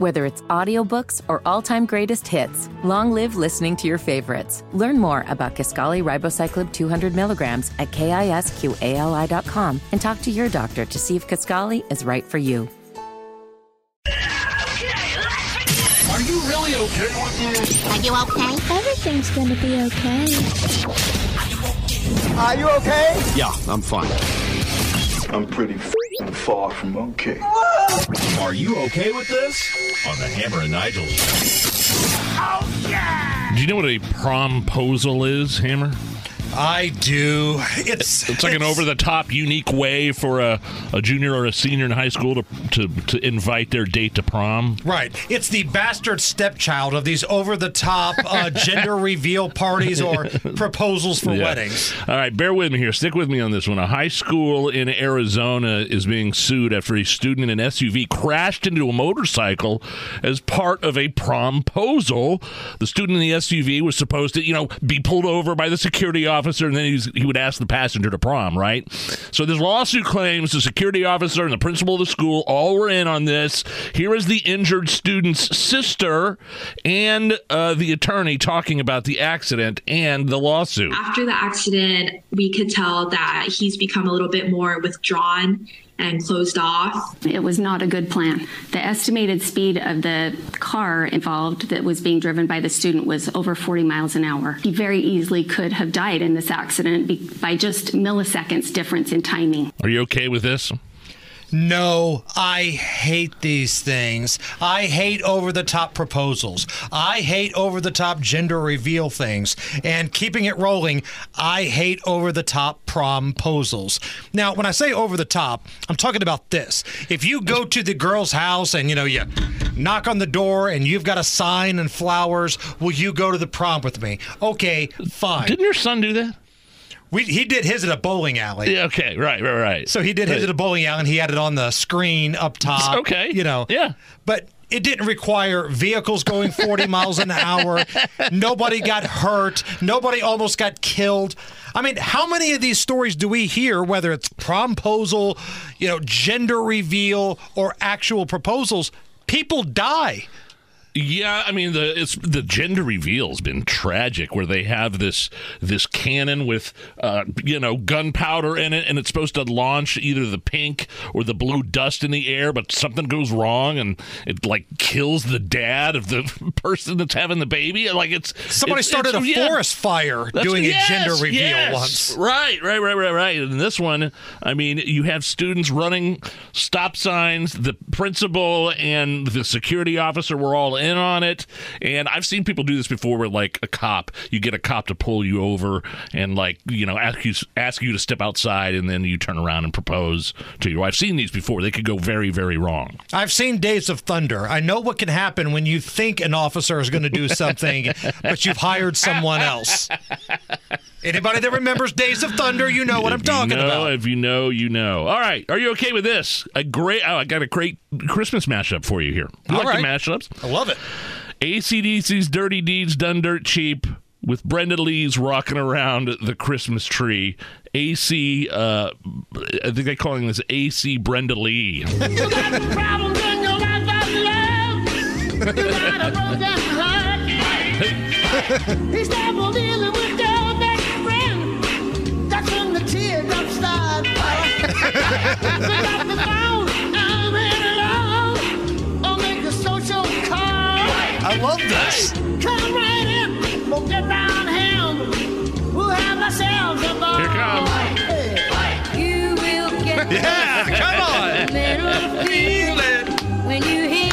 Whether it's audiobooks or all-time greatest hits, long live listening to your favorites. Learn more about Kisqali Ribociclib 200 milligrams at kisqali.com and talk to your doctor to see if Kisqali is right for you. Are you really okay with this? Are you okay? Everything's gonna be okay. Are you okay? Yeah, I'm fine. I'm pretty f***ing far from okay. Are you okay with this? On the Hammer and Nigel show. Oh, Do you know what a promposal is, Hammer? I do. It's It's like an over the top, unique way for a, a junior or a senior in high school to, to, to invite their date to prom. Right. It's the bastard stepchild of these over the top uh, gender reveal parties or proposals for Yeah. weddings. All right, bear with me here. Stick with me on this one. A high school in Arizona is being sued after a student in an SUV crashed into a motorcycle as part of a promposal. The student in the SUV was supposed to, you know, be pulled over by the security officer, and then he's, he would ask the passenger to prom, right? So this lawsuit claims the security officer and the principal of the school all were in on this. Here is the injured student's sister and uh, the attorney talking about the accident and the lawsuit. After the accident, we could tell that he's become a little bit more withdrawn and closed off. It was not a good plan. The estimated speed of the car involved that was being driven by the student was over 40 miles an hour. He very easily could have died in this accident by just milliseconds difference in timing. Are you okay with this? No, I hate these things. I hate over the top proposals. I hate over the top gender reveal things. And keeping it rolling, I hate over the top promposals. Now, when I say over the top, I'm talking about this. If you go to the girl's house and you know you knock on the door and you've got a sign and flowers, will you go to the prom with me? Okay, fine. Didn't your son do that? We, he did his at a bowling alley. Yeah, okay, right, right, right. So he did his at a bowling alley and he had it on the screen up top. Okay. You know. Yeah. But it didn't require vehicles going 40 miles an hour. Nobody got hurt. Nobody almost got killed. I mean, how many of these stories do we hear, whether it's promposal, you know, gender reveal, or actual proposals? People die. Yeah, I mean the it's the gender reveal has been tragic, where they have this this cannon with uh, you know gunpowder in it, and it's supposed to launch either the pink or the blue dust in the air, but something goes wrong and it like kills the dad of the person that's having the baby. Like it's Somebody it's- started it's- a yeah. forest fire doing yes, a gender reveal yes. once. Right, right, right, right, right. And this one, I mean, you have students running stop signs. The principal and the security officer were all in on it. And I've seen people do this before, where like a cop, you get a cop to pull you over and like you know ask you ask you to step outside, and then you turn around and propose to your wife. I've seen these before. They could go very, very wrong. I've seen Days of Thunder. I know what can happen when you think an officer is going to do something, but you've hired someone else. Anybody that remembers Days of Thunder, you know what I'm If you talking know, about. If you know, you know. All right. Are you okay with this? A great. Oh, I got a great Christmas mashup for you here. You All like the right. mashups? I love it. AC/DC's Dirty Deeds Done Dirt Cheap with Brenda Lee's rocking around the Christmas tree. AC, uh, I think they're calling this AC Brenda Lee. We'll have a ball. Here comes. You will get Yeah, come on. a little feeling when you hear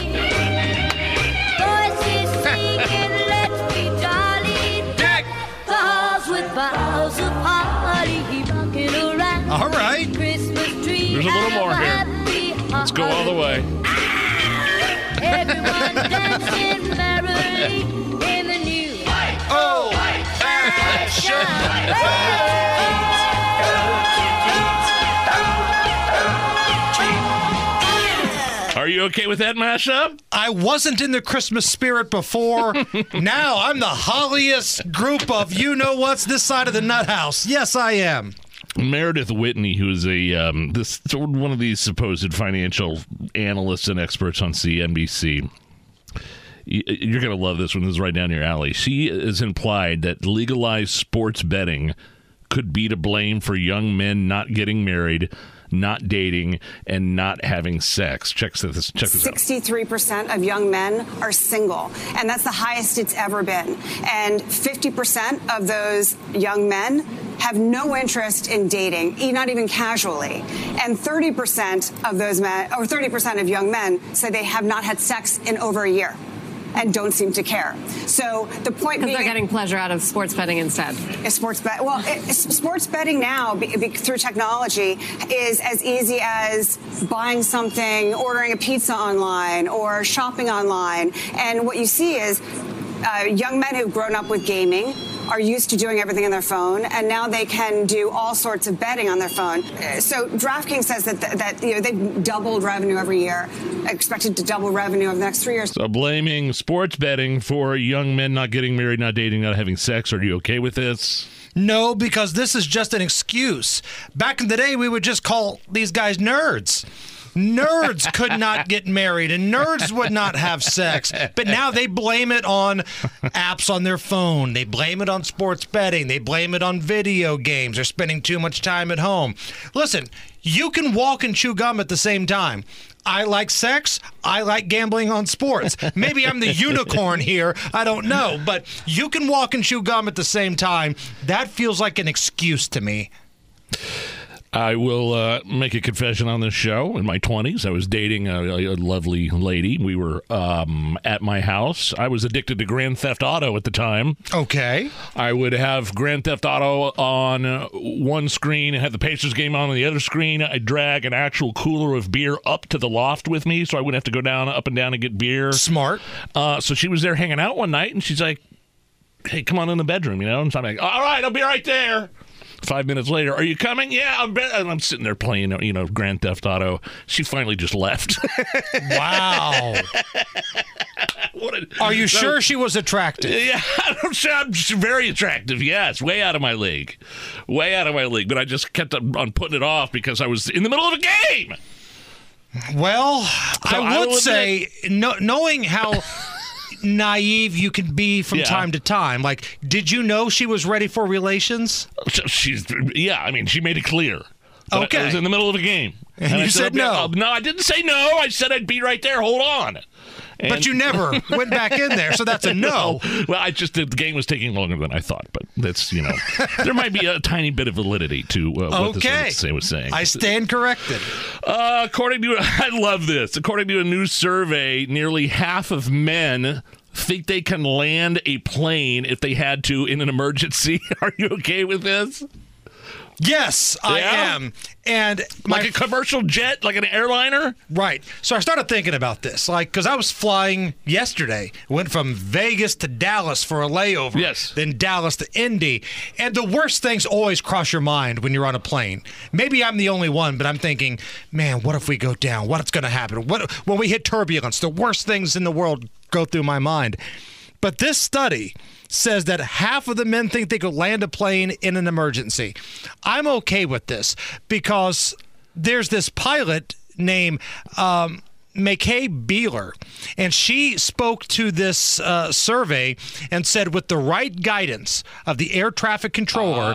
voices singing, let's be jolly. Dick. The with boughs of holly rocking around. All right. Christmas tree. There's a little more here. Let's go all the way. Ah! Everyone dancing merrily Are you okay with that mashup? I wasn't in the Christmas spirit before. now I'm the holliest group of you know what's this side of the nut house. Yes, I am. Meredith Whitney, who is a um, this one of these supposed financial analysts and experts on CNBC, You're going to love this one. This is right down your alley. She has implied that legalized sports betting could be to blame for young men not getting married, not dating, and not having sex. Check this. Check this out. 63% of young men are single, and that's the highest it's ever been. And 50% of those young men have no interest in dating, not even casually. And 30% of those men, or 30% of young men, say they have not had sex in over a year and don't seem to care. So the point Because they're getting pleasure out of sports betting instead. sports bet. Well, it, sports betting now be, be, through technology is as easy as buying something, ordering a pizza online, or shopping online. And what you see is uh, young men who've grown up with gaming are used to doing everything on their phone, and now they can do all sorts of betting on their phone. Uh, So DraftKings says that that you know they've doubled revenue every year, expected to double revenue over the next three years. So blaming sports betting for young men not getting married, not dating, not having sex. Are you okay with this? No, because this is just an excuse. Back in the day, we would just call these guys nerds. Nerds could not get married and nerds would not have sex. But now they blame it on apps on their phone. They blame it on sports betting. They blame it on video games. They're spending too much time at home. Listen, you can walk and chew gum at the same time. I like sex. I like gambling on sports. Maybe I'm the unicorn here. I don't know. But you can walk and chew gum at the same time. That feels like an excuse to me. I will uh, make a confession on this show. In my 20s, I was dating a, a lovely lady. We were um, at my house. I was addicted to Grand Theft Auto at the time. Okay. I would have Grand Theft Auto on one screen and have the Pacers game on the other screen. I'd drag an actual cooler of beer up to the loft with me so I wouldn't have to go down, up and down and get beer. Smart. Uh, so she was there hanging out one night and she's like, hey, come on in the bedroom, you know? And so I'm like, all right, I'll be right there. Five minutes later, are you coming? Yeah, I'm. Be-. And I'm sitting there playing, you know, Grand Theft Auto. She finally just left. Wow. what a, Are you sure she was attractive? Yeah, I'm I'm very attractive. Yes, way out of my league, way out of my league. But I just kept on putting it off because I was in the middle of a game. Well, So I I would will say, no, knowing how naive you can be from Yeah. time to time, like, did you know she was ready for relations? She's yeah. I mean, she made it clear. Okay. I was in the middle of a game. And I you said I'd be- no. uh, no, I didn't say no. I said I'd be right there. Hold on. But you never went back in there, so that's a no. Well, I just the game was taking longer than I thought, but that's you know there might be a tiny bit of validity to uh, what Okay. this say was saying. I stand corrected. Uh, according to I love this. According to a new survey, nearly half of men think they can land a plane if they had to in an emergency. Are you okay with this? Yes, I Yeah? am. And my Like a commercial jet, like an airliner? Right. So I started thinking about this, like, because I was flying yesterday. Went from Vegas to Dallas for a layover. Yes. Then Dallas to Indy. And the worst things always cross your mind when you're on a plane. Maybe I'm the only one, but I'm thinking, man, what if we go down? What's going to happen? What when we hit turbulence? The worst things in the world go through my mind. But this study says that half of the men think they could land a plane in an emergency. I'm okay with this because there's this pilot named um, McKay Beeler, and she spoke to this uh, survey and said, with the right guidance of the air traffic controller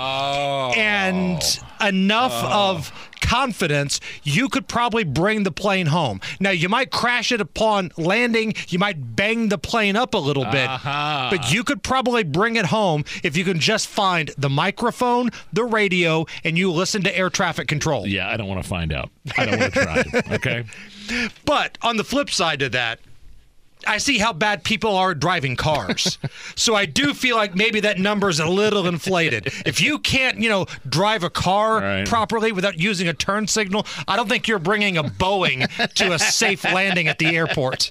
and enough oh. of confidence, you could probably bring the plane home. Now, you might crash it upon landing, you might bang the plane up a little bit, uh-huh. but you could probably bring it home if you can just find the microphone, the radio, and you listen to air traffic control. Yeah, I don't want to find out. I don't want to try. Okay. But on the flip side to that, I see how bad people are driving cars. so I do feel like maybe that number is a little inflated. If you can't, you know, drive a car Right. properly without using a turn signal, I don't think you're bringing a Boeing to a safe landing at the airport.